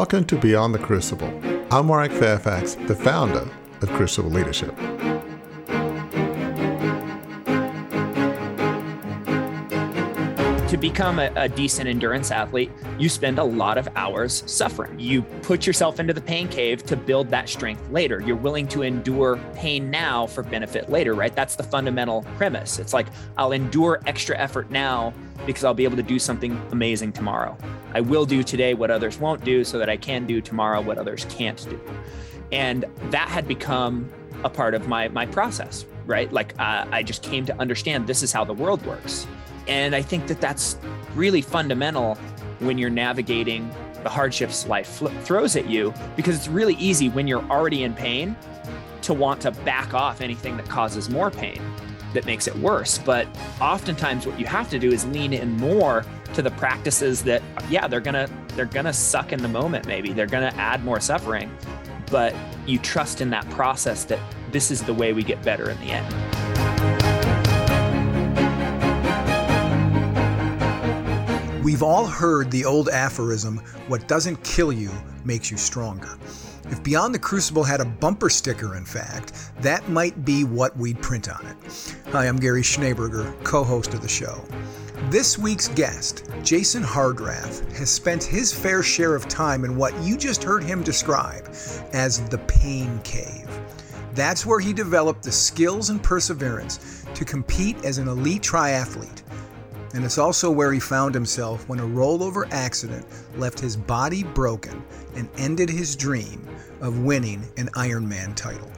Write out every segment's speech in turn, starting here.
Welcome to Beyond the Crucible. I'm Warwick Fairfax, the founder of Crucible Leadership. To become a, a, decent endurance athlete, you spend a lot of hours suffering. You put yourself into the pain cave to build that strength later. You're willing to endure pain now for benefit later, right? That's the fundamental premise. It's like, I'll endure extra effort now because I'll be able to do something amazing tomorrow. I will do today what others won't do so that I can do tomorrow what others can't do. And that had become a part of my my process, right? Like uh, I just came to understand this is how the world works. And I think that that's really fundamental when you're navigating the hardships life throws at you because it's really easy when you're already in pain to want to back off anything that causes more pain that makes it worse. But oftentimes what you have to do is lean in more to the practices that yeah, they're going to they're going to suck in the moment maybe. They're going to add more suffering, but you trust in that process that this is the way we get better in the end. We've all heard the old aphorism what doesn't kill you makes you stronger. If Beyond the Crucible had a bumper sticker, in fact, that might be what we'd print on it. Hi, I'm Gary Schneeberger, co host of the show. This week's guest, Jason Hardrath, has spent his fair share of time in what you just heard him describe as the pain cave. That's where he developed the skills and perseverance to compete as an elite triathlete and it's also where he found himself when a rollover accident left his body broken and ended his dream of winning an Ironman title.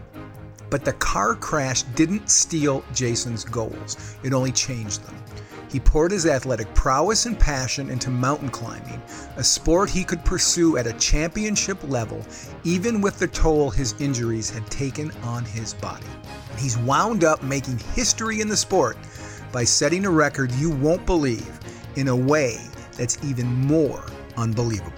But the car crash didn't steal Jason's goals, it only changed them. He poured his athletic prowess and passion into mountain climbing, a sport he could pursue at a championship level, even with the toll his injuries had taken on his body. He's wound up making history in the sport by setting a record you won't believe in a way that's even more unbelievable.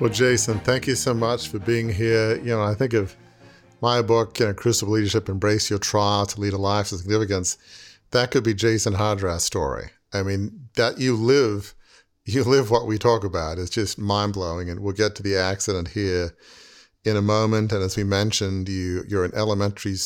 Well, Jason, thank you so much for being here. You know, I think of my book, you know, Crucible Leadership, Embrace Your Trial to Lead a Life of Significance. That could be Jason Hardrath's story. I mean, that you live you live what we talk about. It's just mind blowing. And we'll get to the accident here in a moment. And as we mentioned, you you're an elementary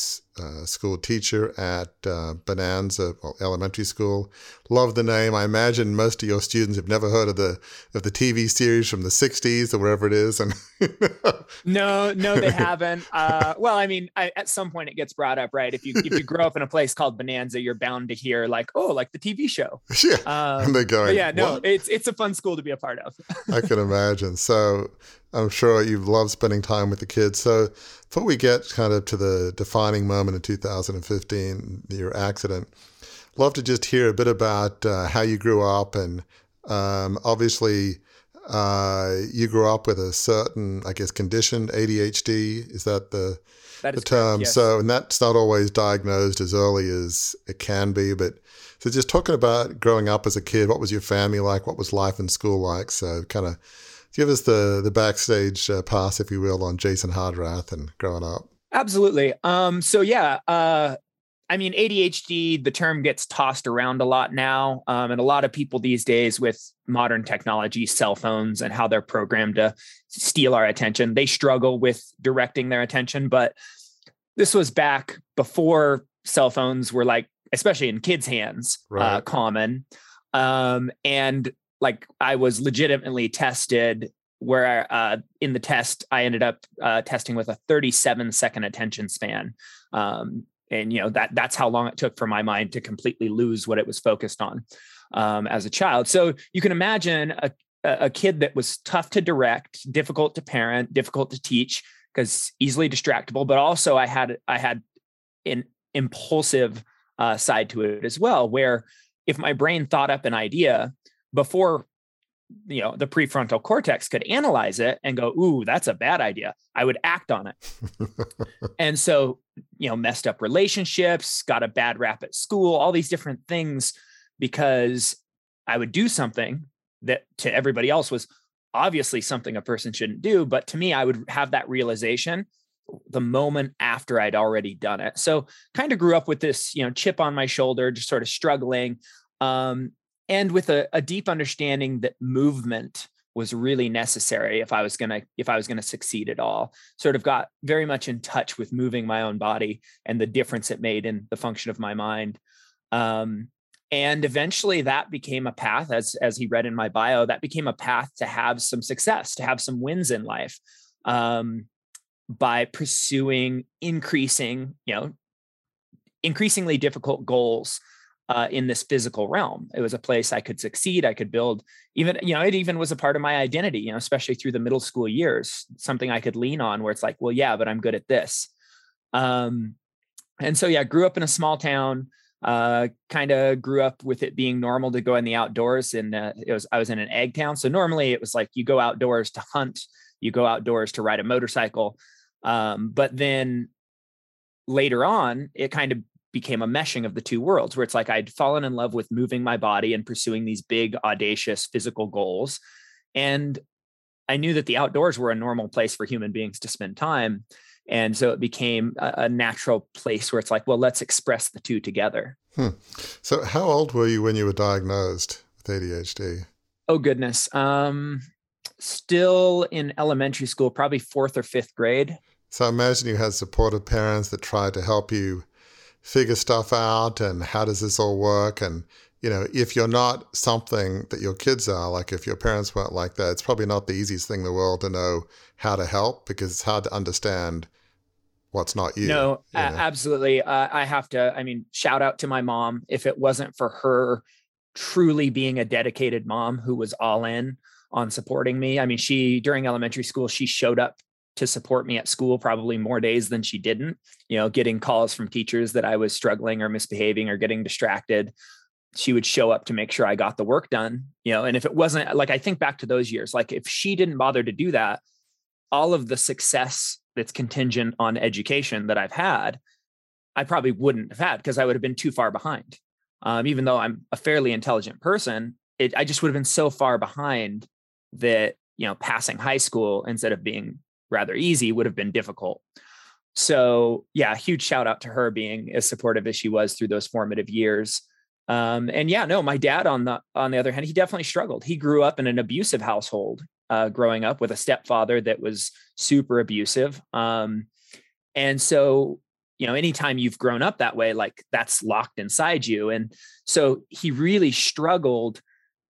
uh, school teacher at uh, Bonanza well, Elementary School. Love the name. I imagine most of your students have never heard of the of the TV series from the '60s or whatever it is. And no, no, they haven't. Uh, well, I mean, I, at some point it gets brought up, right? If you if you grow up in a place called Bonanza, you're bound to hear like, oh, like the TV show. Yeah, um, and they go, yeah, no, what? it's it's a fun school to be a part of. I can imagine. So I'm sure you love spending time with the kids. So before we get kind of to the defining moment in 2015, your accident, love to just hear a bit about uh, how you grew up and um, obviously uh, you grew up with a certain, I guess, condition, ADHD. Is that the that the term? Correct, yes. So, and that's not always diagnosed as early as it can be. But so, just talking about growing up as a kid, what was your family like? What was life in school like? So, kind of give us the the backstage uh, pass, if you will, on Jason Hardrath and growing up. Absolutely. Um, so yeah, uh, I mean, ADHD, the term gets tossed around a lot now. Um, and a lot of people these days with modern technology, cell phones, and how they're programmed to steal our attention, they struggle with directing their attention. But this was back before cell phones were like, especially in kids' hands, uh, right. uh, common. Um, and like I was legitimately tested where uh, in the test I ended up uh, testing with a 37 second attention span. Um, and you know that that's how long it took for my mind to completely lose what it was focused on um, as a child. So you can imagine a, a kid that was tough to direct, difficult to parent, difficult to teach because easily distractible. But also I had I had an impulsive uh, side to it as well, where if my brain thought up an idea before you know the prefrontal cortex could analyze it and go ooh that's a bad idea i would act on it and so you know messed up relationships got a bad rap at school all these different things because i would do something that to everybody else was obviously something a person shouldn't do but to me i would have that realization the moment after I'd already done it. So kind of grew up with this, you know, chip on my shoulder, just sort of struggling. Um, and with a, a deep understanding that movement was really necessary if I was gonna if I was gonna succeed at all. Sort of got very much in touch with moving my own body and the difference it made in the function of my mind. Um, and eventually that became a path as as he read in my bio that became a path to have some success to have some wins in life um, by pursuing increasing you know increasingly difficult goals uh, in this physical realm. It was a place I could succeed. I could build even, you know, it even was a part of my identity, you know, especially through the middle school years, something I could lean on where it's like, well, yeah, but I'm good at this. Um, and so, yeah, grew up in a small town, uh, kind of grew up with it being normal to go in the outdoors. And uh, it was, I was in an egg town. So normally it was like you go outdoors to hunt, you go outdoors to ride a motorcycle. Um, but then later on, it kind of became a meshing of the two worlds where it's like I'd fallen in love with moving my body and pursuing these big, audacious physical goals. And I knew that the outdoors were a normal place for human beings to spend time. And so it became a, a natural place where it's like, well, let's express the two together. Hmm. So, how old were you when you were diagnosed with ADHD? Oh, goodness. Um, still in elementary school, probably fourth or fifth grade. So, I imagine you had supportive parents that tried to help you figure stuff out and how does this all work? And you know if you're not something that your kids are like if your parents weren't like that it's probably not the easiest thing in the world to know how to help because it's hard to understand what's not you no you know? absolutely. Uh, i have to i mean shout out to my mom. If it wasn't for her truly being a dedicated mom who was all in on supporting me i mean she during elementary school she showed up to support me at school probably more days than she didn't you know getting calls from teachers that i was struggling or misbehaving or getting distracted. She would show up to make sure i got the work done you know and if it wasn't like i think back to those years like if she didn't bother to do that all of the success that's contingent on education that i've had i probably wouldn't have had because i would have been too far behind. Um, even though i'm a fairly intelligent person it, i just would have been so far behind that you know passing high school instead of being rather easy would have been difficult. So yeah, huge shout out to her being as supportive as she was through those formative years. Um, and yeah, no, my dad on the on the other hand, he definitely struggled. He grew up in an abusive household, uh, growing up with a stepfather that was super abusive. Um, and so, you know, anytime you've grown up that way, like that's locked inside you. And so he really struggled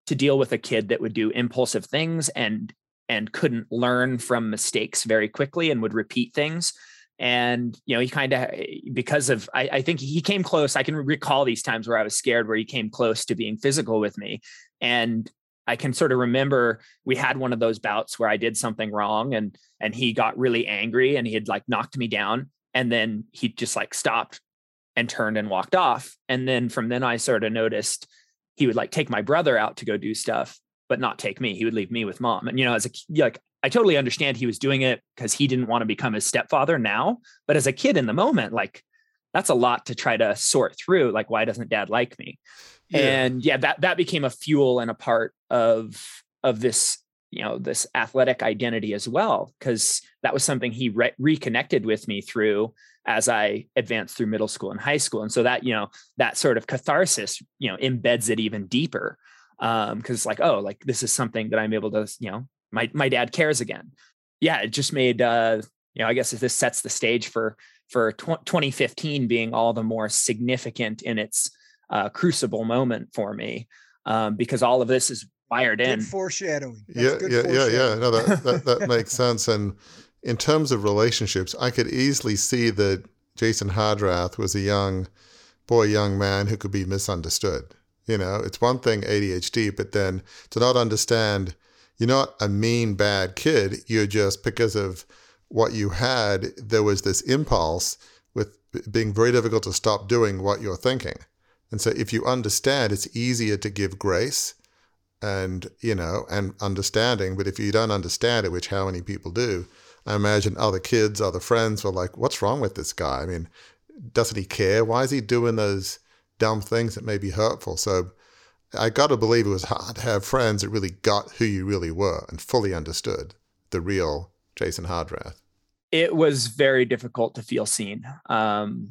to deal with a kid that would do impulsive things and and couldn't learn from mistakes very quickly and would repeat things. And you know he kind of because of I, I, think he came close. I can recall these times where i was scared where he came close to being physical with me. And i can sort of remember we had one of those bouts where i did something wrong and and he got really angry and he had like knocked me down. And then he just like stopped and turned and walked off. And then from then i sort of noticed he would like take my brother out to go do stuff but not take me. He would leave me with mom. And you know, as a like I totally understand he was doing it because he didn't want to become his stepfather now. But as a kid in the moment, like that's a lot to try to sort through. Like, why doesn't dad like me? Yeah. And yeah, that that became a fuel and a part of of this, you know, this athletic identity as well, because that was something he re- reconnected with me through as I advanced through middle school and high school. And so that, you know, that sort of catharsis, you know, embeds it even deeper um because it's like oh like this is something that i'm able to you know my my dad cares again yeah it just made uh you know i guess this sets the stage for for tw- 2015 being all the more significant in its uh, crucible moment for me um, because all of this is wired in. Good foreshadowing. That's yeah, good yeah, foreshadowing. yeah, yeah. No, that, that, that makes sense. And in terms of relationships, I could easily see that Jason Hardrath was a young boy, young man who could be misunderstood. You know, it's one thing ADHD, but then to not understand you're not a mean, bad kid. You're just because of what you had, there was this impulse with being very difficult to stop doing what you're thinking. And so if you understand, it's easier to give grace and, you know, and understanding. But if you don't understand it, which how many people do, I imagine other kids, other friends were like, what's wrong with this guy? I mean, doesn't he care? Why is he doing those dumb things that may be hurtful. So I got to believe it was hard to have friends that really got who you really were and fully understood the real Jason Hardrath. it was very difficult to feel seen. Um,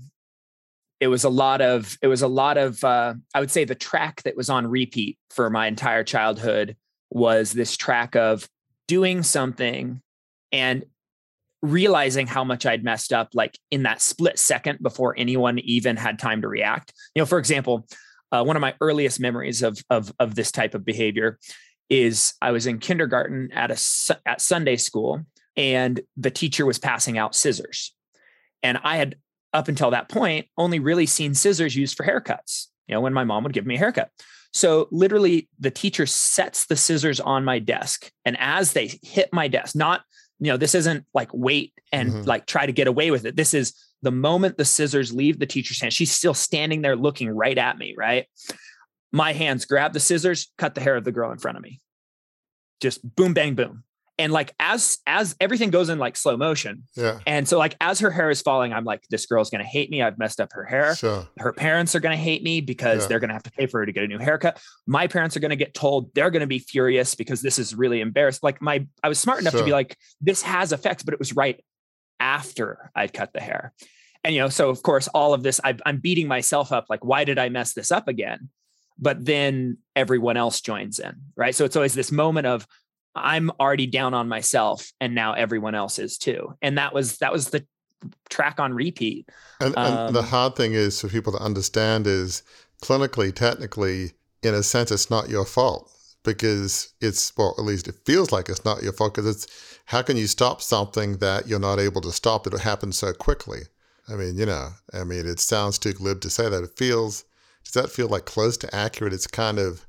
it was a lot of it was a lot of uh, I would say the track that was on repeat for my entire childhood was this track of doing something and realizing how much I'd messed up like in that split second before anyone even had time to react. You know, for example, uh, one of my earliest memories of of of this type of behavior is I was in kindergarten at a at Sunday school and the teacher was passing out scissors. And I had up until that point only really seen scissors used for haircuts, you know, when my mom would give me a haircut. So literally the teacher sets the scissors on my desk and as they hit my desk, not you know, this isn't like wait and mm-hmm. like try to get away with it. This is the moment the scissors leave the teacher's hand. She's still standing there looking right at me, right? My hands grab the scissors, cut the hair of the girl in front of me. Just boom bang boom and like as as everything goes in like slow motion yeah. and so like as her hair is falling i'm like this girl's gonna hate me. I've messed up her hair. Sure. her parents are gonna hate me because yeah. they're gonna have to pay for her to get a new haircut. My parents are gonna get told they're gonna be furious because this is really embarrassed. Like my i was smart enough sure. to be like this has effects but it was right after i'd cut the hair. And you know so of course all of this i i'm beating myself up like why did i mess this up again? But then everyone else joins in right? So it's always this moment of I'm already down on myself and now everyone else is too. And that was that was the track on repeat. And, and the um, hard thing is for people to understand is clinically, technically, in a sense, it's not your fault because it's well, at least it feels like it's not your fault because it's how can you stop something that you're not able to stop? It happens so quickly. I mean, you know, I mean, it sounds too glib to say that. It feels does that feel like close to accurate? It's kind of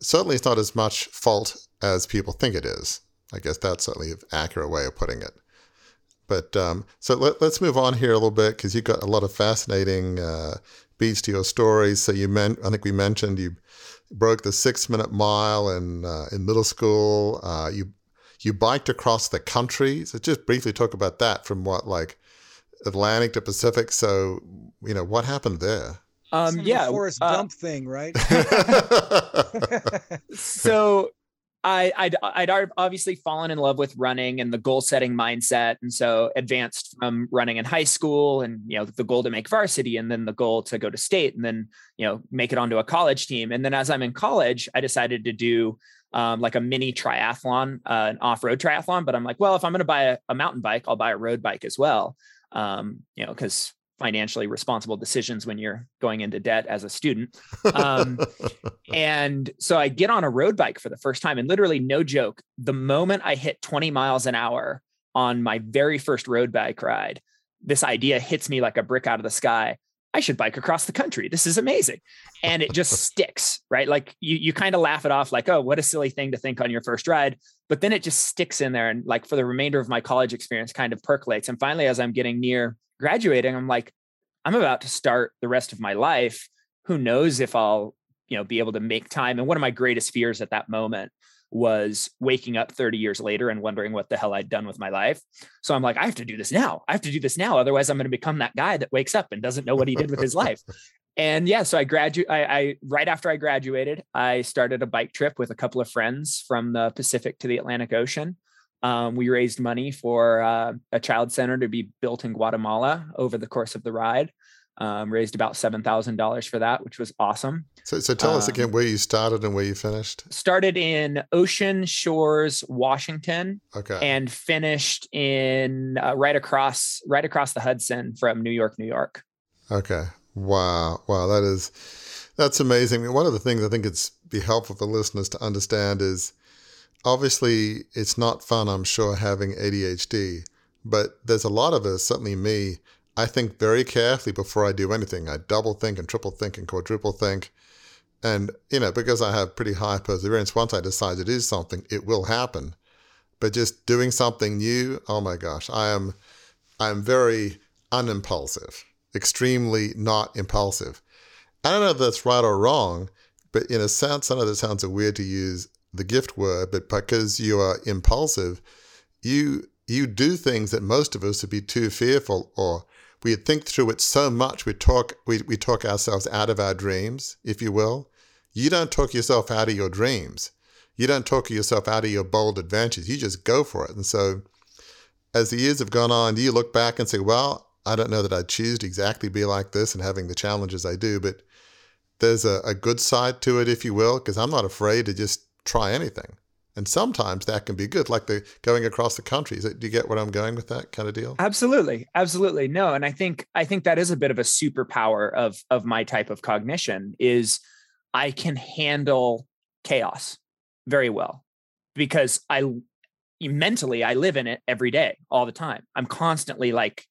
certainly it's not as much fault as people think it is. I guess that's certainly an accurate way of putting it. But um, so let, us move on here a little bit because you've got a lot of fascinating uh, beats to your stories. So you meant, I think we mentioned you broke the six minute mile in uh, in middle school. Uh, you you biked across the country. So just briefly talk about that from what like Atlantic to Pacific. So you know what happened there. Um, yeah, Forrest uh, Gump thing, right? so I, I'd, I'd obviously fallen in love with running and the goal setting mindset. And so advanced from running in high school and, you know, the goal to make varsity and then the goal to go to state and then, you know, make it onto a college team. And then as I'm in college, I decided to do um, like a mini triathlon, uh, an off-road triathlon. But I'm like, well, if I'm going to buy a, a, mountain bike, I'll buy a road bike as well. Um, you know, because financially responsible decisions when you're going into debt as a student. Um, and so I get on a road bike for the first time, and literally, no joke, the moment I hit 20 miles an hour on my very first road bike ride, this idea hits me like a brick out of the sky. I should bike across the country. This is amazing. And it just sticks, right? Like you you kind of laugh it off like, "Oh, what a silly thing to think on your first ride." But then it just sticks in there and like for the remainder of my college experience kind of percolates. And finally as I'm getting near graduating, I'm like, I'm about to start the rest of my life. Who knows if I'll, you know, be able to make time. And one of my greatest fears at that moment was waking up 30 years later and wondering what the hell I'd done with my life. So I'm like, I have to do this now. I have to do this now. Otherwise, I'm going to become that guy that wakes up and doesn't know what he did with his life. And yeah, so I graduate. I, I right after I graduated, I started a bike trip with a couple of friends from the Pacific to the Atlantic Ocean. Um, we raised money for uh, a child center to be built in Guatemala over the course of the ride. Um, raised about seven thousand dollars for that, which was awesome. So, so tell um, us again where you started and where you finished. Started in Ocean Shores, Washington. Okay. And finished in uh, right across right across the Hudson from New York, New York. Okay. Wow. Wow. That is that's amazing. I mean, one of the things I think it's be helpful for listeners to understand is obviously it's not fun, I'm sure, having ADHD, but there's a lot of us, certainly me, I think very carefully before I do anything. I double think and triple think and quadruple think. And, you know, because I have pretty high perseverance, once I decide to do something, it will happen. But just doing something new, oh my gosh, I am I'm very unimpulsive, extremely not impulsive. I don't know if that's right or wrong, but in a sense, I know that sounds weird to use the gift word, but because you are impulsive, you you do things that most of us would be too fearful or we think through it so much we talk we, we talk ourselves out of our dreams, if you will. You don't talk yourself out of your dreams. You don't talk yourself out of your bold adventures. You just go for it. And so as the years have gone on, you look back and say, well, I don't know that I'd choose to exactly be like this and having the challenges I do, but there's a, a good side to it, if you will, because I'm not afraid to just try anything. And sometimes that can be good, like the going across the country. It, do you get what I'm going with that kind of deal? Absolutely, absolutely. No, and I think I think that is a bit of a superpower of of my type of cognition is I can handle chaos very well because I mentally I live in it every day, all the time. I'm constantly like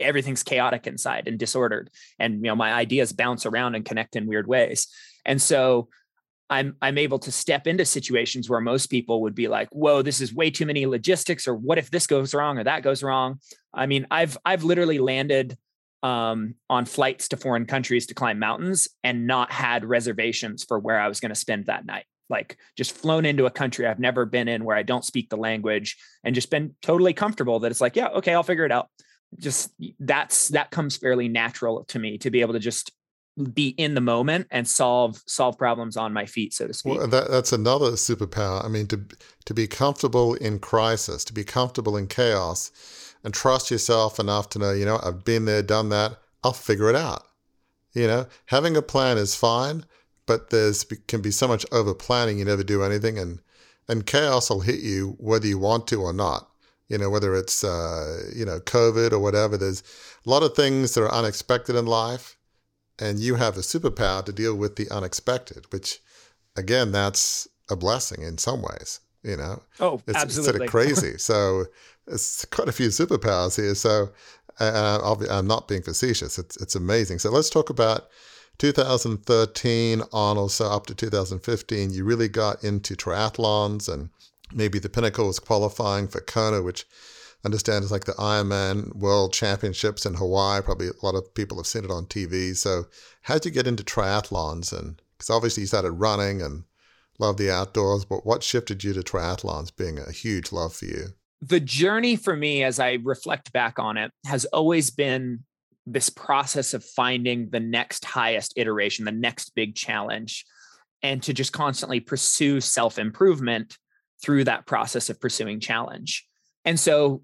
everything's chaotic inside and disordered and you know my ideas bounce around and connect in weird ways and so i'm i'm able to step into situations where most people would be like whoa this is way too many logistics or what if this goes wrong or that goes wrong? I mean i've i've literally landed um, on flights to foreign countries to climb mountains and not had reservations for where i was going to spend that night. Like just flown into a country I've never been in where I don't speak the language and just been totally comfortable that it's like, yeah, okay, I'll figure it out. Just that's that comes fairly natural to me to be able to just be in the moment and solve solve problems on my feet so to speak. well, that, that's another superpower. I mean to to be comfortable in crisis to be comfortable in chaos and trust yourself enough to know you know i've been there done that i'll figure it out. You know having a plan is fine but there's can be so much over planning you never do anything and and chaos will hit you whether you want to or not. You know, whether it's, uh, you know, COVID or whatever. There's a lot of things that are unexpected in life, and you have the superpower to deal with the unexpected, which, again, that's a blessing in some ways, you know? Oh, it's, absolutely. It's sort of crazy. so it's quite a few superpowers here. So uh, I'm not being facetious. It's, it's amazing. So let's talk about 2013 on so up to 2015. You really got into triathlons and maybe the pinnacle was qualifying for Kona, which understand it's like the Ironman World Championships in Hawaii. Probably a lot of people have seen it on TV. So, how'd you get into triathlons? And because obviously you started running and love the outdoors, but what shifted you to triathlons being a huge love for you? The journey for me, as I reflect back on it, has always been this process of finding the next highest iteration, the next big challenge, and to just constantly pursue self improvement through that process of pursuing challenge. And so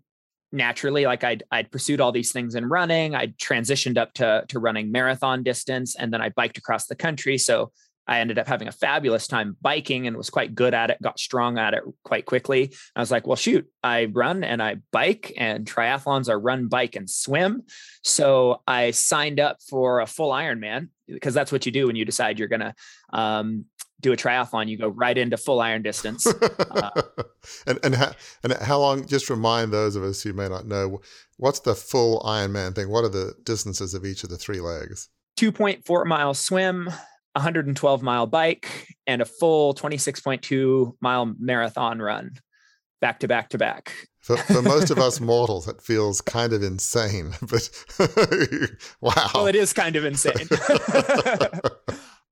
naturally, like I'd, I'd pursued all these things in running. I transitioned up to, to running marathon distance and then I biked across the country. So I ended up having a fabulous time biking and was quite good at it, got strong at it quite quickly. I was like, well, shoot, I run and I bike, and triathlons are run, bike, and swim. So I signed up for a full Ironman because that's what you do when you decide you're going to um, do a triathlon, you go right into full iron distance. Uh, and and how, and how long? Just remind those of us who may not know what's the full Ironman thing. What are the distances of each of the three legs? Two point four mile swim, 112 mile bike, and a full 26.2 mile marathon run, back to back to back. For, for most of us mortals, it feels kind of insane, but wow. Well, it is kind of insane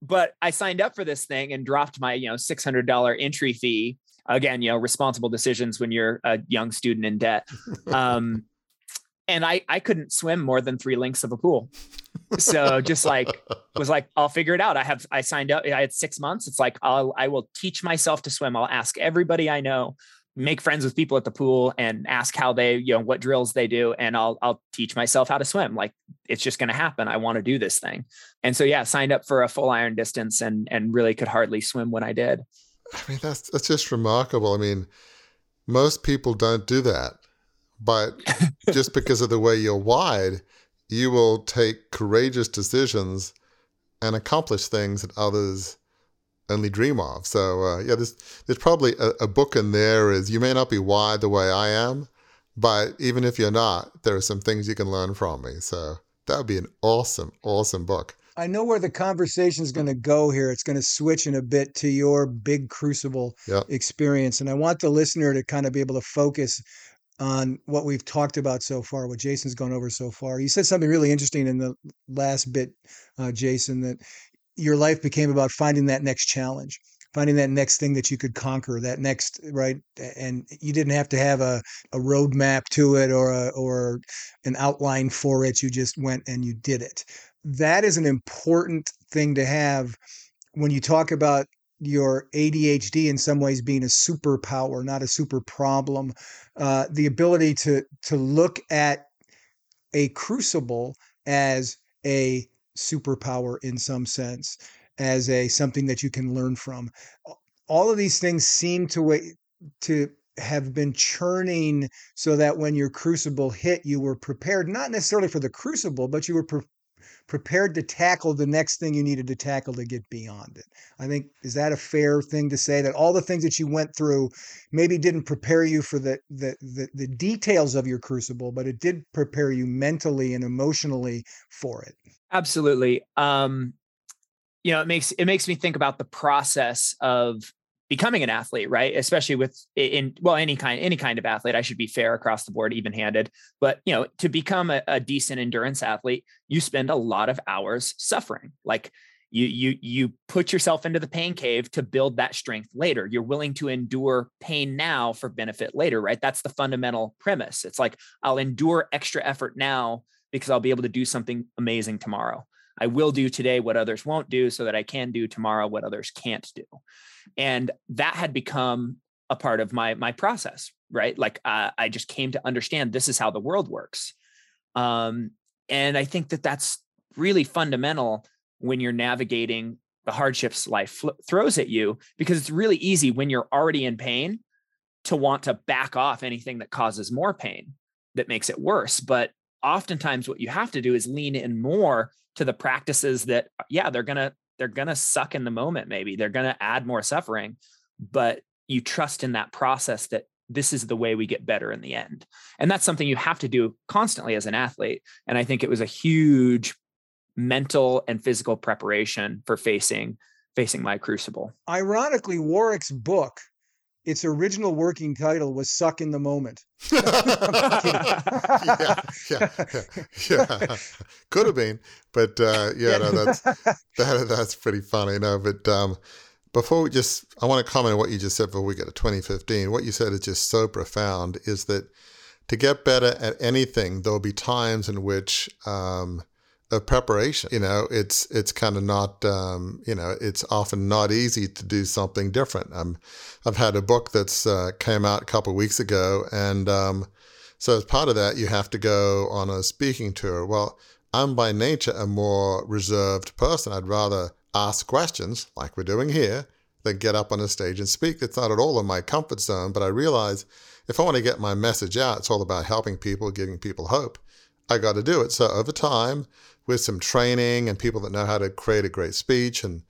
but I signed up for this thing and dropped my, you know, $600 entry fee. Again, you know, responsible decisions when you're a young student in debt. Um, and I, I couldn't swim more than three lengths of a pool. So just like was like, I'll figure it out. I have, I signed up, I had six months. It's like, I'll, I will teach myself to swim. I'll ask everybody I know make friends with people at the pool and ask how they, you know, what drills they do. And I'll, I'll teach myself how to swim. Like it's just going to happen. I want to do this thing. And so, yeah, signed up for a full iron distance and, and really could hardly swim when I did. I mean, that's, that's just remarkable. I mean, most people don't do that, but just because of the way you're wired, you will take courageous decisions and accomplish things that others only dream of. So uh, yeah, there's there's probably a, a, book in there. Is you may not be wired the way I am, but even if you're not, there are some things you can learn from me. So that would be an awesome, awesome book. I know where the conversation is going to go here. It's going to switch in a bit to your big crucible yep. experience, and I want the listener to kind of be able to focus on what we've talked about so far, what Jason's gone over so far. You said something really interesting in the last bit, uh, Jason, that your life became about finding that next challenge finding that next thing that you could conquer that next right and you didn't have to have a, a roadmap to it or a, or an outline for it you just went and you did it that is an important thing to have when you talk about your ADHD in some ways being a superpower, not a super problem. Uh, the ability to to look at a crucible as a superpower in some sense, as a something that you can learn from. All of these things seem to wait to have been churning so that when your crucible hit, you were prepared, not necessarily for the crucible, but you were pre- prepared to tackle the next thing you needed to tackle to get beyond it. I think is that a fair thing to say that all the things that you went through maybe didn't prepare you for the the the, the details of your crucible, but it did prepare you mentally and emotionally for it. Absolutely. Um, you know, it makes it makes me think about the process of becoming an athlete, right? Especially with in well any kind any kind of athlete. I should be fair across the board, even handed. But you know, to become a, a decent endurance athlete, you spend a lot of hours suffering. Like you you you put yourself into the pain cave to build that strength later you're willing to endure pain now for benefit later right that's the fundamental premise it's like i'll endure extra effort now because i'll be able to do something amazing tomorrow i will do today what others won't do so that i can do tomorrow what others can't do. And that had become a part of my my process right? Like uh, i just came to understand this is how the world works. Um, and i think that that's really fundamental when you're navigating the hardships life fl- throws at you because it's really easy when you're already in pain to want to back off anything that causes more pain that makes it worse. But oftentimes what you have to do is lean in more to the practices that uh, yeah they're to they're to suck in the moment maybe they're to add more suffering but you trust in that process that this is the way we get better in the end and that's something you have to do constantly as an athlete and i think it was a huge mental and physical preparation for facing facing my crucible. Ironically warwick's book its original working title was "Suck in the Moment." yeah, yeah, yeah, could have been, but uh, yeah, no, that's that, that's pretty funny. No, but um, before we just, I want to comment on what you just said before we get to 2015. What you said is just so profound. Is that to get better at anything, there'll be times in which um, of preparation. You know, it's it's kind of not um, you know it's often not easy to do something different. Um, I've had a book that's uh, came out a couple weeks ago, and um, so as part of that, you have to go on a speaking tour. Well, I'm by nature a more reserved person. I'd rather ask questions like we're doing here than get up on a stage and speak. It's not at all in my comfort zone, but I realize if I want to get my message out, it's all about helping people, giving people hope. I got to do it. So over time, with some training and people that know how to create a great speech and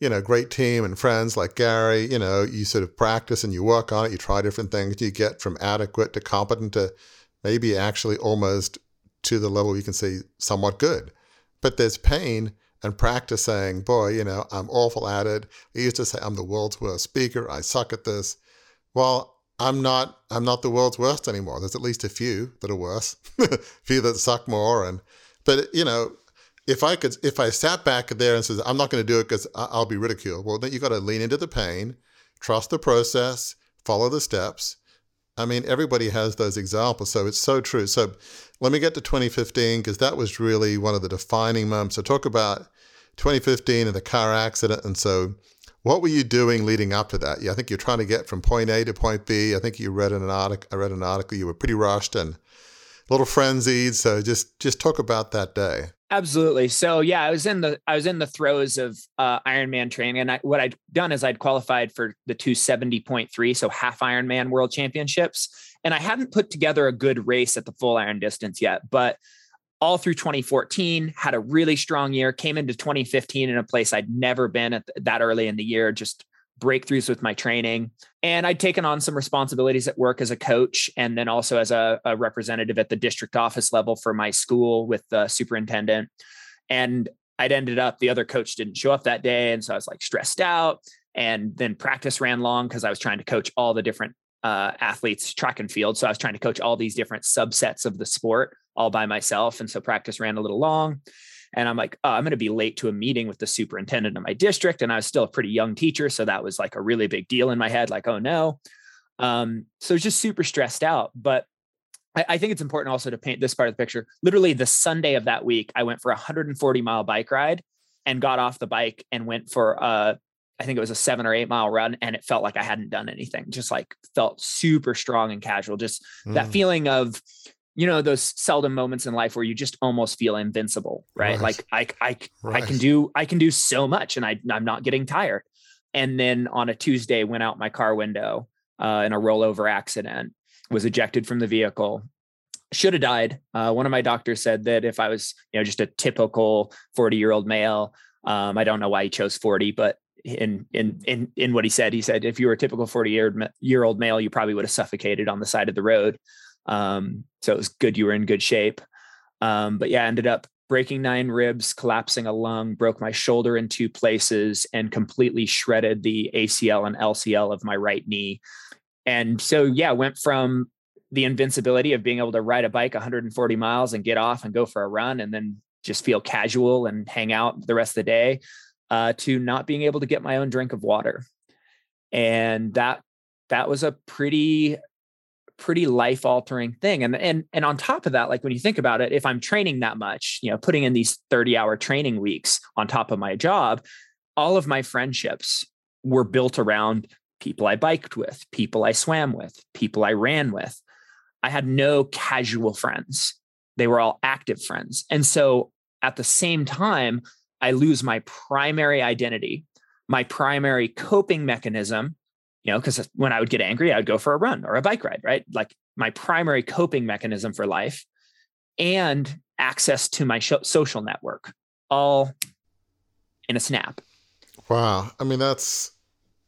you know great team and friends like Gary, you know you sort of practice and you work on it. You try different things. You get from adequate to competent to maybe actually almost to the level you can say somewhat good. But there's pain and practice saying, boy, you know, I'm awful at it. I used to say I'm the world's worst speaker. I suck at this. Well, I'm not I'm not the world's worst anymore. There's at least a few that are worse, a few that suck more. And but you know, if I could, if I sat back there and says I'm not going to do it because I'll be ridiculed, well, then you got to lean into the pain, trust the process, follow the steps. I mean, everybody has those examples, so it's so true. So let me get to 2015 because that was really one of the defining moments. So talk about 2015 and the car accident, and so what were you doing leading up to that? Yeah, I think you're trying to get from point A to point B. I think you read an article. I read an article. You were pretty rushed and a little frenzied. So just just talk about that day. Absolutely. So yeah, I was in the I was in the throes of uh, Ironman training, and I, what I'd done is I'd qualified for the 270.3, so half Ironman World Championships, and I hadn't put together a good race at the full Iron distance yet, but all through 2014 had a really strong year came into 2015 in a place i'd never been at that early in the year just breakthroughs with my training. And i'd taken on some responsibilities at work as a coach and then also as a, a representative at the district office level for my school with the superintendent. And i'd ended up the other coach didn't show up that day and so i was like stressed out. And then practice ran long because i was trying to coach all the different uh, athletes track and field. So i was trying to coach all these different subsets of the sport all by myself. And so practice ran a little long. And I'm like, oh, I'm going to be late to a meeting with the superintendent of my district. And I was still a pretty young teacher. So that was like a really big deal in my head, like, oh no. Um, so it's just super stressed out. But I, I think it's important also to paint this part of the picture. Literally, the Sunday of that week, I went for a 140 mile bike ride and got off the bike and went for a I think it was a seven or eight mile run, and it felt like I hadn't done anything. Just like felt super strong and casual. Just mm. that feeling of, you know, those seldom moments in life where you just almost feel invincible, right? right. Like I, I, right. I can do, I can do so much, and I, I'm not getting tired. And then on a Tuesday, went out my car window uh, in a rollover accident, was ejected from the vehicle, should have died. Uh, one of my doctors said that if I was, you know, just a typical 40 year old male, um, I don't know why he chose 40, but in in in in what he said, he said if you were a typical 40 year year old male, you probably would have suffocated on the side of the road. Um, so it was good you were in good shape. Um, but yeah, ended up breaking nine ribs, collapsing a lung, broke my shoulder in two places, and completely shredded the ACL and LCL of my right knee. And so, yeah, went from the invincibility of being able to ride a bike 140 miles and get off and go for a run and then just feel casual and hang out the rest of the day uh, to not being able to get my own drink of water and that that was a pretty pretty life altering thing and and and on top of that like when you think about it if i'm training that much you know putting in these 30 hour training weeks on top of my job all of my friendships were built around people i biked with people i swam with people i ran with I had no casual friends. They were all active friends. And so at the same time, I lose my primary identity, my primary coping mechanism, you know, because when I would get angry, I would go for a run or a bike ride, right? Like my primary coping mechanism for life and access to my social network all in a snap. Wow. I mean, that's,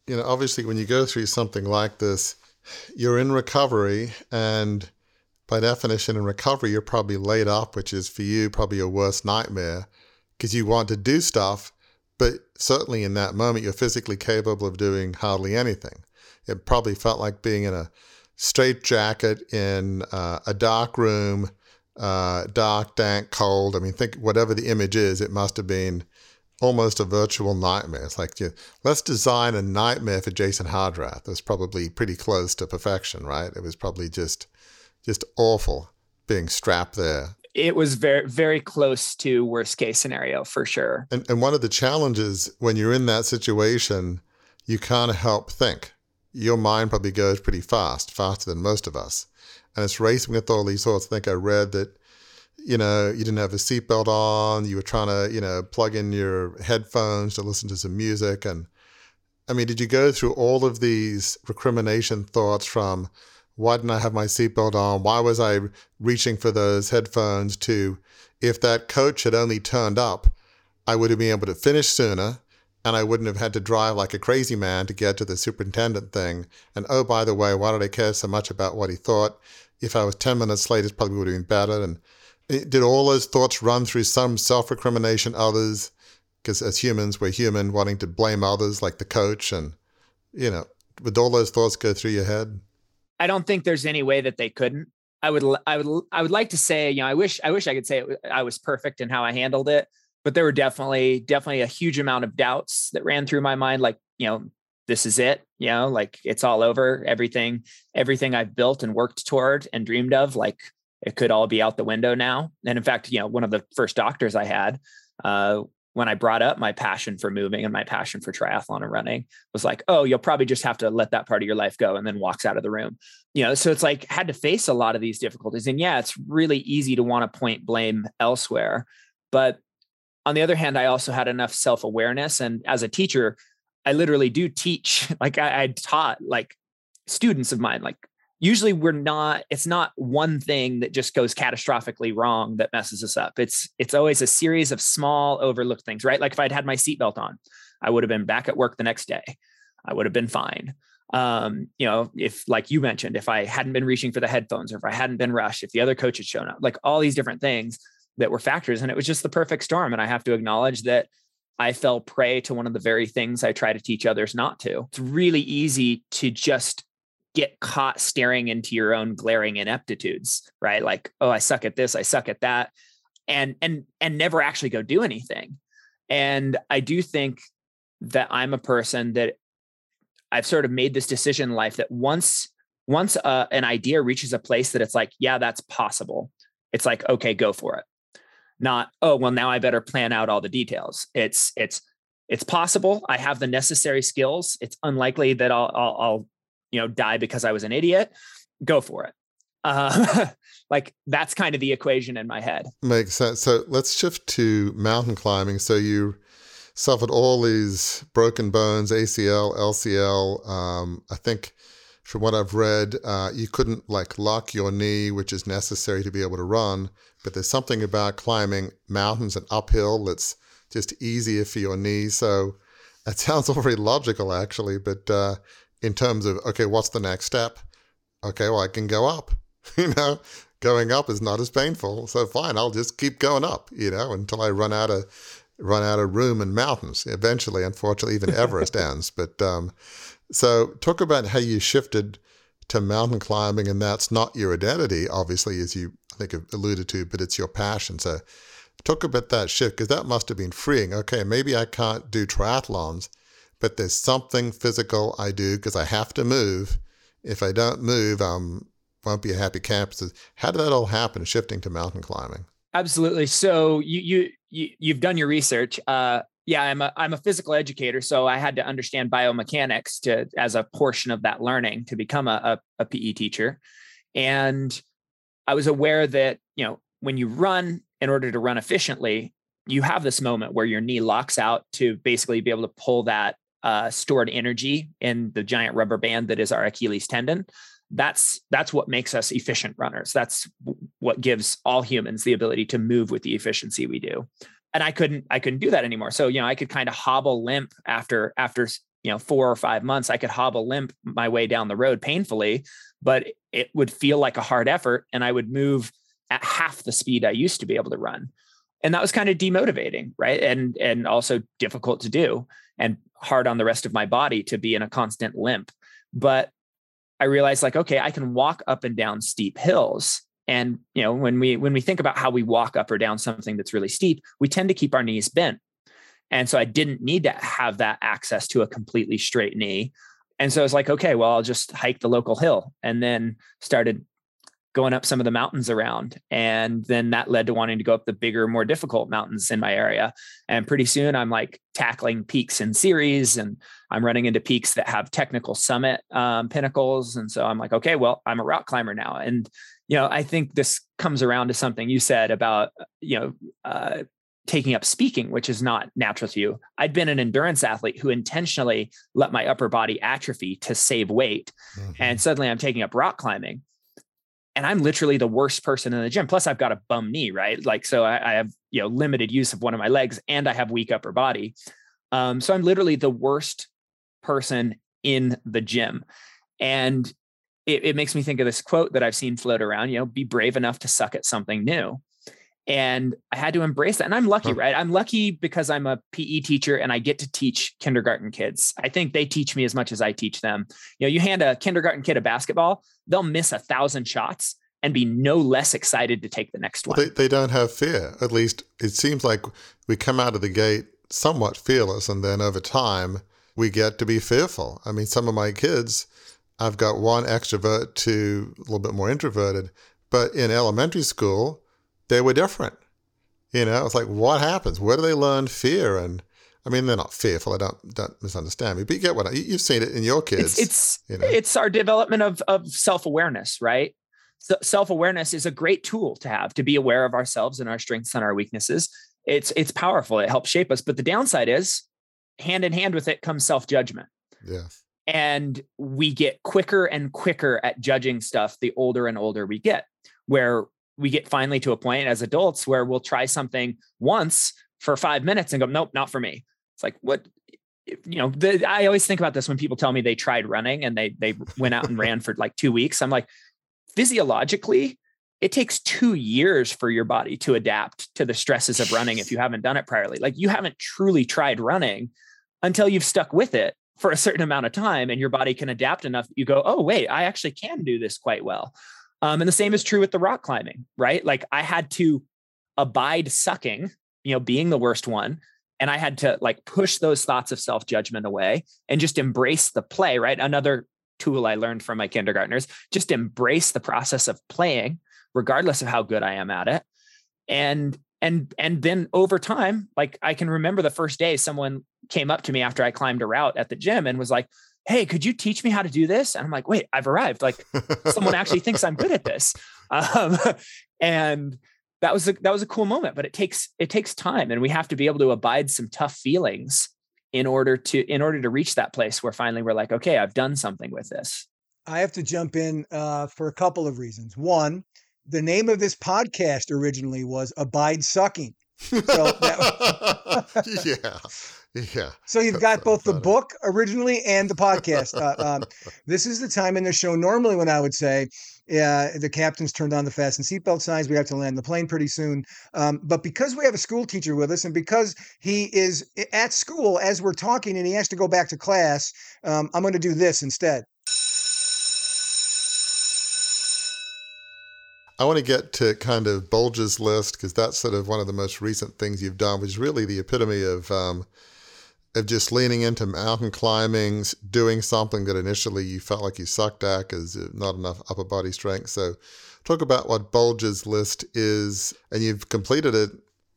you know, obviously when you go through something like this, you're in recovery and by definition in recovery you're probably laid up which is for you probably your worst nightmare because you want to do stuff but certainly in that moment you're physically capable of doing hardly anything it probably felt like being in a straitjacket in uh, a dark room uh, dark dank cold i mean think whatever the image is it must have been almost a virtual nightmare. It's like, let's design a nightmare for Jason Hardrath. It was probably pretty close to perfection, right? It was probably just, just awful being strapped there. It was very, very close to worst case scenario for sure. And, and one of the challenges when you're in that situation, you can't help think. Your mind probably goes pretty fast, faster than most of us. And it's racing with all these thoughts. I think I read that you know, you didn't have a seatbelt on, you were trying to, you know, plug in your headphones to listen to some music. And I mean, did you go through all of these recrimination thoughts from why didn't I have my seatbelt on? Why was I reaching for those headphones to if that coach had only turned up, I would have been able to finish sooner and I wouldn't have had to drive like a crazy man to get to the superintendent thing. And oh, by the way, why did I care so much about what he thought? If I was 10 minutes late, it probably would have been better. And did all those thoughts run through some self recrimination, others? Because as humans, we're human, wanting to blame others, like the coach, and you know, would all those thoughts go through your head? I don't think there's any way that they couldn't. I would, I would, I would like to say, you know, I wish, I wish I could say it, I was perfect in how I handled it, but there were definitely, definitely a huge amount of doubts that ran through my mind. Like, you know, this is it, you know, like it's all over. Everything, everything I've built and worked toward and dreamed of, like it could all be out the window now. And in fact, you know, one of the first doctors I had, uh, when I brought up my passion for moving and my passion for triathlon and running was like, oh, you'll probably just have to let that part of your life go and then walks out of the room. You know, so it's like had to face a lot of these difficulties. And yeah, it's really easy to want to point blame elsewhere. But on the other hand, I also had enough self-awareness. And as a teacher, I literally do teach. Like I, I taught like students of mine, like usually we're not it's not one thing that just goes catastrophically wrong that messes us up. It's it's always a series of small overlooked things right? Like if i'd had my seatbelt on i would have been back at work the next day. I would have been fine. Um you know if like you mentioned if i hadn't been reaching for the headphones or if i hadn't been rushed if the other coach had shown up like all these different things that were factors and it was just the perfect storm and i have to acknowledge that I fell prey to one of the very things I try to teach others not to. It's really easy to just get caught staring into your own glaring ineptitudes, right? Like, oh, I suck at this, I suck at that, and and and never actually go do anything. And I do think that I'm a person that I've sort of made this decision in life that once once uh, an idea reaches a place that it's like, yeah, that's possible. It's like, okay, go for it. Not, oh, well, now I better plan out all the details. It's it's it's possible. I have the necessary skills. It's unlikely that I'll, I'll, I'll you know, die because I was an idiot. Go for it. Uh, like that's kind of the equation in my head. Makes sense. So let's shift to mountain climbing. So you suffered all these broken bones, ACL, LCL. Um, I think from what I've read, uh, you couldn't like lock your knee, which is necessary to be able to run. But there's something about climbing mountains and uphill that's just easier for your knees. So that sounds all very logical, actually. But uh, in terms of, okay, what's the next step? Okay, well, I can go up. you know, going up is not as painful. So fine, I'll just keep going up, you know, until I run out of run out of room in mountains. Eventually, unfortunately, even Everest ends. But um, so talk about how you shifted to mountain climbing, and that's not your identity, obviously, as you I think have alluded to, but it's your passion. So talk about that shift because that must have been freeing. Okay, maybe I can't do triathlons, but there's something physical I do because I have to move. If I don't move, I won't be a happy camper. How did that all happen, shifting to mountain climbing? Absolutely. So you you, you you've done your research. Uh, yeah, I'm a I'm a physical educator, so I had to understand biomechanics to as a portion of that learning to become a, a, a PE teacher, and I was aware that you know when you run in order to run efficiently, you have this moment where your knee locks out to basically be able to pull that uh, stored energy in the giant rubber band that is our Achilles tendon. That's that's what makes us efficient runners. That's what gives all humans the ability to move with the efficiency we do. And I couldn't I couldn't do that anymore. So you know I could kind of hobble limp after after you know four or five months. I could hobble limp my way down the road painfully, but it would feel like a hard effort, and I would move at half the speed I used to be able to run. And that was kind of demotivating, right? And and also difficult to do and hard on the rest of my body to be in a constant limp. But I realized like, okay, I can walk up and down steep hills. And you know, when we when we think about how we walk up or down something that's really steep, we tend to keep our knees bent. And so I didn't need to have that access to a completely straight knee. And so I was like, okay, well, I'll just hike the local hill and then started going up some of the mountains around. And then that led to wanting to go up the bigger, more difficult mountains in my area. And pretty soon I'm like tackling peaks in series and I'm running into peaks that have technical summit um, pinnacles. And so I'm like, okay, well, I'm a rock climber now. And, you know, I think this comes around to something you said about, you know, uh, taking up speaking, which is not natural to you. I'd been an endurance athlete who intentionally let my upper body atrophy to save weight. Mm-hmm. And suddenly I'm taking up rock climbing and I'm literally the worst person in the gym. Plus, I've got a bum knee, right? Like, so I, I have you know limited use of one of my legs, and I have weak upper body. Um, so I'm literally the worst person in the gym, and it, it makes me think of this quote that I've seen float around. You know, be brave enough to suck at something new and I had to embrace that. And I'm lucky, right? I'm lucky because I'm a PE teacher and I get to teach kindergarten kids. I think they teach me as much as I teach them. You know, you hand a kindergarten kid a basketball, they'll miss a thousand shots and be no less excited to take the next one. They, they don't have fear. At least it seems like we come out of the gate somewhat fearless, and then over time we get to be fearful. I mean, some of my kids, I've got one extrovert to a little bit more introverted, but in elementary school, they were different. You know, it's like what happens? Where do they learn fear? And I mean, they're not fearful. I don't don't misunderstand me, but you get what I, you've seen it in your kids. It's it's, you know? it's our development of of self awareness, right? So self awareness is a great tool to have to be aware of ourselves and our strengths and our weaknesses. It's it's powerful. It helps shape us. But the downside is, hand in hand with it comes self judgment. Yes. And we get quicker and quicker at judging stuff the older and older we get, where we get finally to a point as adults where we'll try something once for five minutes and go, nope, not for me. It's like, what, you know, the, I always think about this when people tell me they tried running and they, they went out and ran for like two weeks. I'm like, physiologically, it takes two years for your body to adapt to the stresses of running if you haven't done it priorly. Like you haven't truly tried running until you've stuck with it for a certain amount of time and your body can adapt enough that you go, oh, wait, I actually can do this quite well. Um, and the same is true with the rock climbing, right? Like I had to abide sucking, you know, being the worst one. And I had to like push those thoughts of self judgment away and just embrace the play, right? Another tool I learned from my kindergartners, just embrace the process of playing, regardless of how good I am at it. And and and then over time like i can remember the first day someone came up to me after i climbed a route at the gym and was like hey could you teach me how to do this? And i'm like wait i've arrived. Like someone actually thinks i'm good at this. Um, and that was a that was a cool moment but it takes it takes time and we have to be able to abide some tough feelings in order to in order to reach that place where finally we're like okay i've done something with this. I have to jump in uh, for a couple of reasons. One the name of this podcast originally was Abide Sucking. So that, yeah. Yeah. So you've got both the book originally and the podcast. Uh, um, this is the time in the show normally when I would say uh, the captain's turned on the fasten seatbelt signs. We have to land the plane pretty soon. Um, but because we have a school teacher with us and because he is at school as we're talking and he has to go back to class, um, I'm going to do this instead. I want to get to kind of Bulger's list because that's sort of one of the most recent things you've done, which is really the epitome of um, of just leaning into mountain climbing, doing something that initially you felt like you sucked at because not enough upper body strength. So, talk about what Bulger's list is, and you've completed it.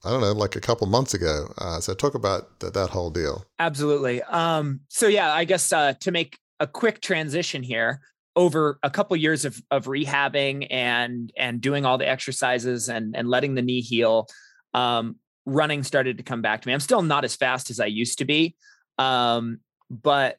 I don't know, like a couple months ago. Uh, so, talk about th- that whole deal. Absolutely. Um, so, yeah, I guess uh, to make a quick transition here, over a couple years of of rehabbing and and doing all the exercises and and letting the knee heal, um, running started to come back to me. I'm still not as fast as I used to be, um, but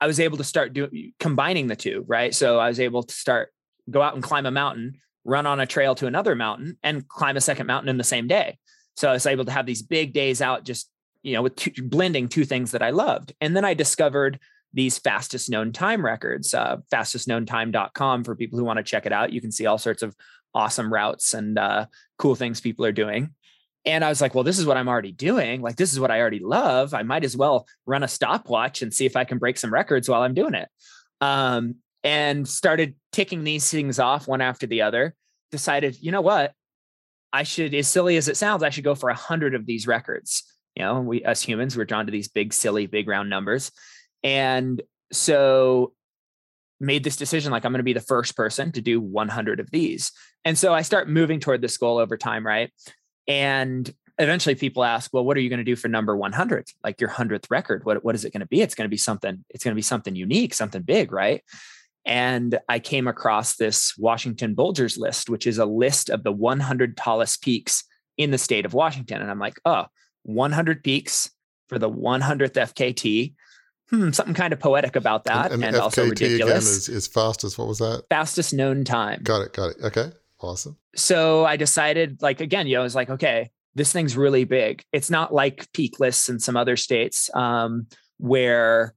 I was able to start doing combining the two. Right, so I was able to start go out and climb a mountain, run on a trail to another mountain, and climb a second mountain in the same day. So I was able to have these big days out, just you know, with two, blending two things that I loved. And then I discovered these fastest known time records, uh, fastestknowntime.com for people who want to check it out. You can see all sorts of awesome routes and uh, cool things people are doing. And I was like, well, this is what I'm already doing. Like, this is what I already love. I might as well run a stopwatch and see if I can break some records while I'm doing it. Um, and started ticking these things off one after the other. Decided, you know what? I should, as silly as it sounds, I should go for a hundred of these records. You know, we as humans, we're drawn to these big, silly, big round numbers. And so made this decision like I'm going to be the first person to do 100 of these. And so I start moving toward this goal over time, right? And eventually people ask, well, what are you going to do for number 100? Like your 100th record, what, what is it going to be? It's going to be something, it's going to be something unique, something big, right? And I came across this Washington Bulgers list, which is a list of the 100 tallest peaks in the state of Washington. And I'm like, oh, 100 peaks for the 100th FKT hmm, something kind of poetic about that, and, and, and also ridiculous. Again is, is fastest. What was that? Fastest known time. Got it. Got it. Okay. Awesome. So I decided, like again, you know, I was like, okay, this thing's really big. It's not like peak lists in some other states um, where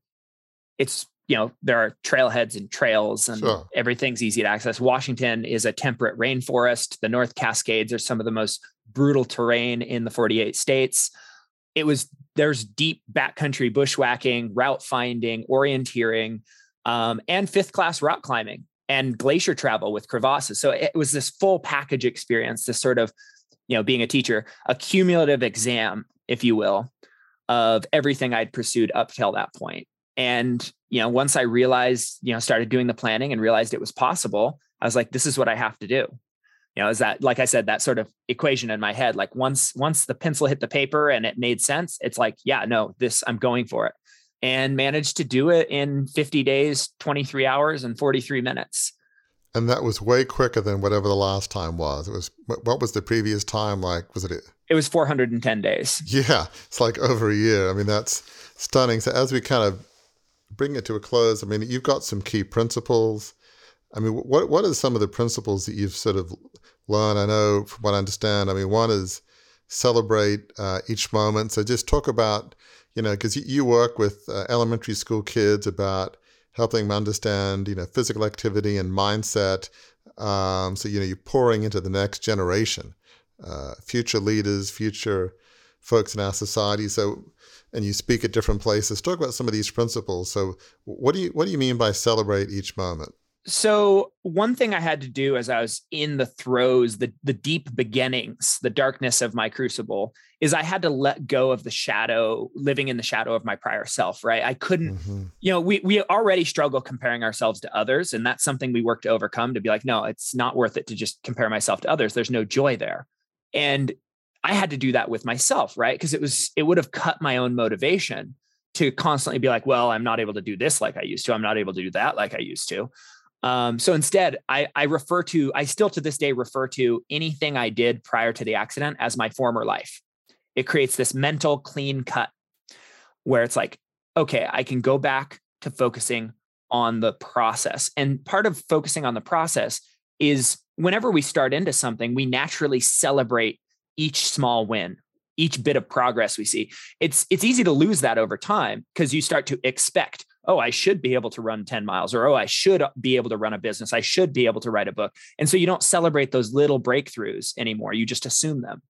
it's you know there are trailheads and trails and sure. everything's easy to access. Washington is a temperate rainforest. The North Cascades are some of the most brutal terrain in the 48 states it was there's deep backcountry bushwhacking, route finding, orienteering, um, and fifth class rock climbing and glacier travel with crevasses. So it was this full package experience, this sort of, you know, being a teacher, a cumulative exam, if you will, of everything I'd pursued up till that point. And, you know, once I realized, you know, started doing the planning and realized it was possible, I was like, this is what I have to do you know is that like i said that sort of equation in my head like once once the pencil hit the paper and it made sense it's like yeah no this i'm going for it. And managed to do it in 50 days 23 hours and 43 minutes. And that was way quicker than whatever the last time was. It was what was the previous time like? Was it it was 410 days. Yeah it's like over a year. I mean that's stunning. So as we kind of bring it to a close i mean you've got some key principles I mean, what what are some of the principles that you've sort of learned? I know, from what I understand, I mean, one is celebrate uh, each moment. So just talk about, you know, because you work with uh, elementary school kids about helping them understand, you know, physical activity and mindset. Um, so you know, you're pouring into the next generation, uh, future leaders, future folks in our society. So and you speak at different places. Talk about some of these principles. So, what do you what do you mean by celebrate each moment? So one thing I had to do as I was in the throes, the the deep beginnings, the darkness of my crucible, is I had to let go of the shadow, living in the shadow of my prior self, right? I couldn't, mm-hmm. you know, we we already struggle comparing ourselves to others. And that's something we work to overcome to be like, no, it's not worth it to just compare myself to others. There's no joy there. And I had to do that with myself, right? Because it was, it would have cut my own motivation to constantly be like, well, I'm not able to do this like I used to. I'm not able to do that like I used to. Um, so instead, I, I refer to, I still to this day refer to anything I did prior to the accident as my former life. It creates this mental clean cut where it's like, okay, I can go back to focusing on the process. And part of focusing on the process is whenever we start into something, we naturally celebrate each small win, each bit of progress we see. It's it's easy to lose that over time because you start to expect oh, I should be able to run 10 miles, or oh, I should be able to run a business. I should be able to write a book. And so you don't celebrate those little breakthroughs anymore. You just assume them.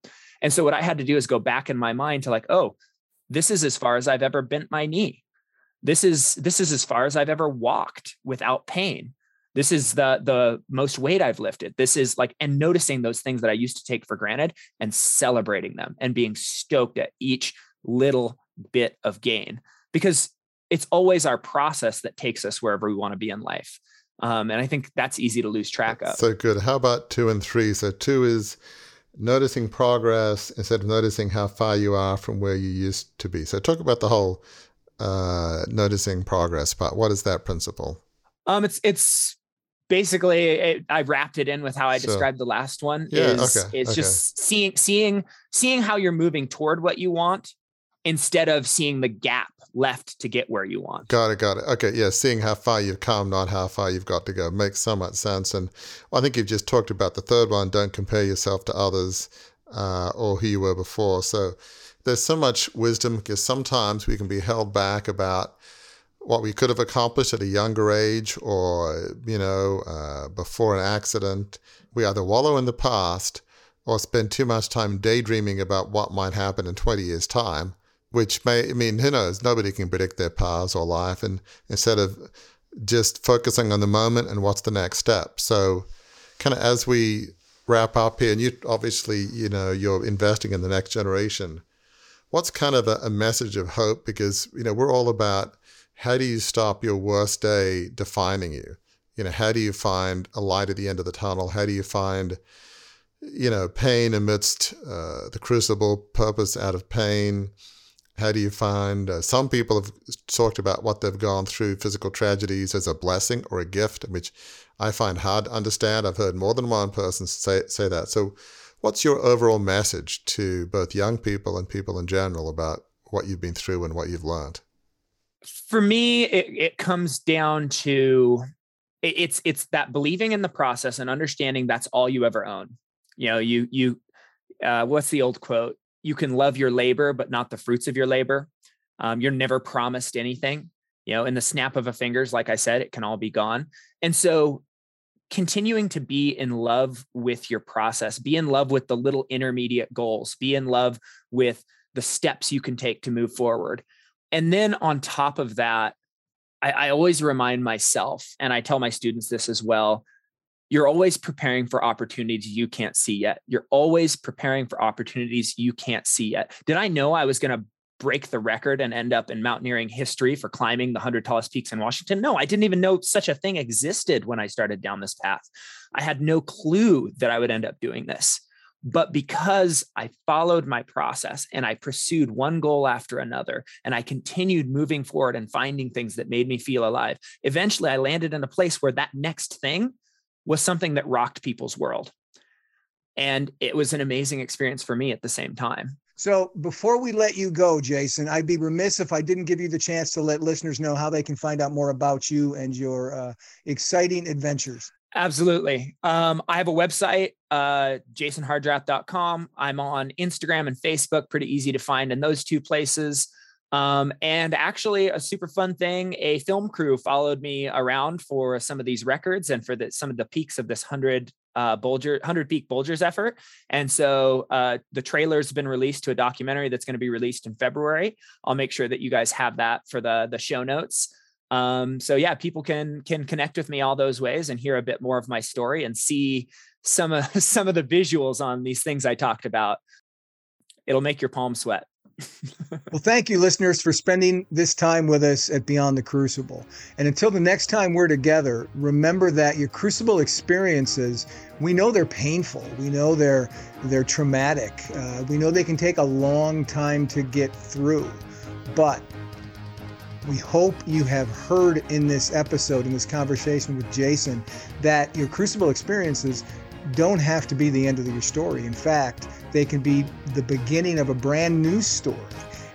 And so what I had to do is go back in my mind to like, oh, this is as far as I've ever bent my knee. This is this is as far as I've ever walked without pain. This is the the most weight I've lifted. This is like and noticing those things that I used to take for granted and celebrating them and being stoked at each little bit of gain because it's always our process that takes us wherever we want to be in life. Um, and I think that's easy to lose track of. So good. How about two and three? So two is noticing progress instead of noticing how far you are from where you used to be. So talk about the whole uh, noticing progress part. What is that principle? Um, it's it's basically it, I wrapped it in with how I so, described the last one. Yeah, is okay, it's okay. just seeing seeing seeing how you're moving toward what you want instead of seeing the gap left to get where you want. Got it, got it. Okay, yeah, seeing how far you've come, not how far you've got to go, makes so much sense. And I think you've just talked about the third one don't compare yourself to others uh, or who you were before. So there's so much wisdom because sometimes we can be held back about what we could have accomplished at a younger age or, you know, uh, before an accident. We either wallow in the past or spend too much time daydreaming about what might happen in 20 years' time which may, I mean, who knows? Nobody can predict their paths or life. And instead of just focusing on the moment and what's the next step. So, kind of as we wrap up here, and you obviously, you know, you're investing in the next generation. What's kind of a, a message of hope? Because, you know, we're all about how do you stop your worst day defining you? You know, how do you find a light at the end of the tunnel? How do you find, you know, pain amidst uh, the crucible, purpose out of pain? How do you find uh, some people have talked about what they've gone through, physical tragedies, as a blessing or a gift, which I find hard to understand. I've heard more than one person say, say that. So, what's your overall message to both young people and people in general about what you've been through and what you've learned? For me, it, it comes down to it's it's that believing in the process and understanding that's all you ever own. You know, you you uh, what's the old quote? You can love your labor, but not the fruits of your labor. Um, you're never promised anything. You know, in the snap of a fingers, like I said, it can all be gone. And so continuing to be in love with your process, be in love with the little intermediate goals, be in love with the steps you can take to move forward. And then on top of that, I, I always remind myself, and I tell my students this as well you're always preparing for opportunities you can't see yet. You're always preparing for opportunities you can't see yet. Did I know I was going to break the record and end up in mountaineering history for climbing the 100 tallest peaks in Washington? No, I didn't even know such a thing existed when I started down this path. I had no clue that I would end up doing this. But because I followed my process and I pursued one goal after another, and I continued moving forward and finding things that made me feel alive, eventually I landed in a place where that next thing was something that rocked people's world. And it was an amazing experience for me at the same time. So before we let you go, Jason, I'd be remiss if I didn't give you the chance to let listeners know how they can find out more about you and your uh, exciting adventures. Absolutely. Um, I have a website, uh, jasonhardrath.com. I'm on Instagram and Facebook, pretty easy to find in those two places. Um, and actually, a super fun thing a film crew followed me around for some of these records and for the, some of the peaks of this 100 uh, Bulger 100 peak Bulgers effort. And so uh, the trailer's been released to a documentary that's going to be released in February. I'll make sure that you guys have that for the the show notes. Um, so yeah, people can can connect with me all those ways and hear a bit more of my story and see some of some of the visuals on these things I talked about. It'll make your palms sweat. Well, thank you, listeners, for spending this time with us at Beyond the Crucible. And until the next time we're together, remember that your crucible experiences, we know they're painful. We know they're they're traumatic. Uh, we know they can take a long time to get through. But we hope you have heard in this episode, in this conversation with Jason, that your crucible experiences don't have to be the end of your story. In fact, they can be the beginning of a brand new story.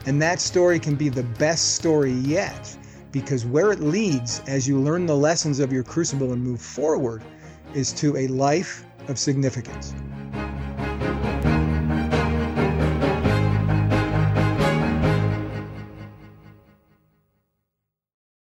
And that story can be the best story yet because where it leads as you learn the lessons of your crucible and move forward is to a life of significance.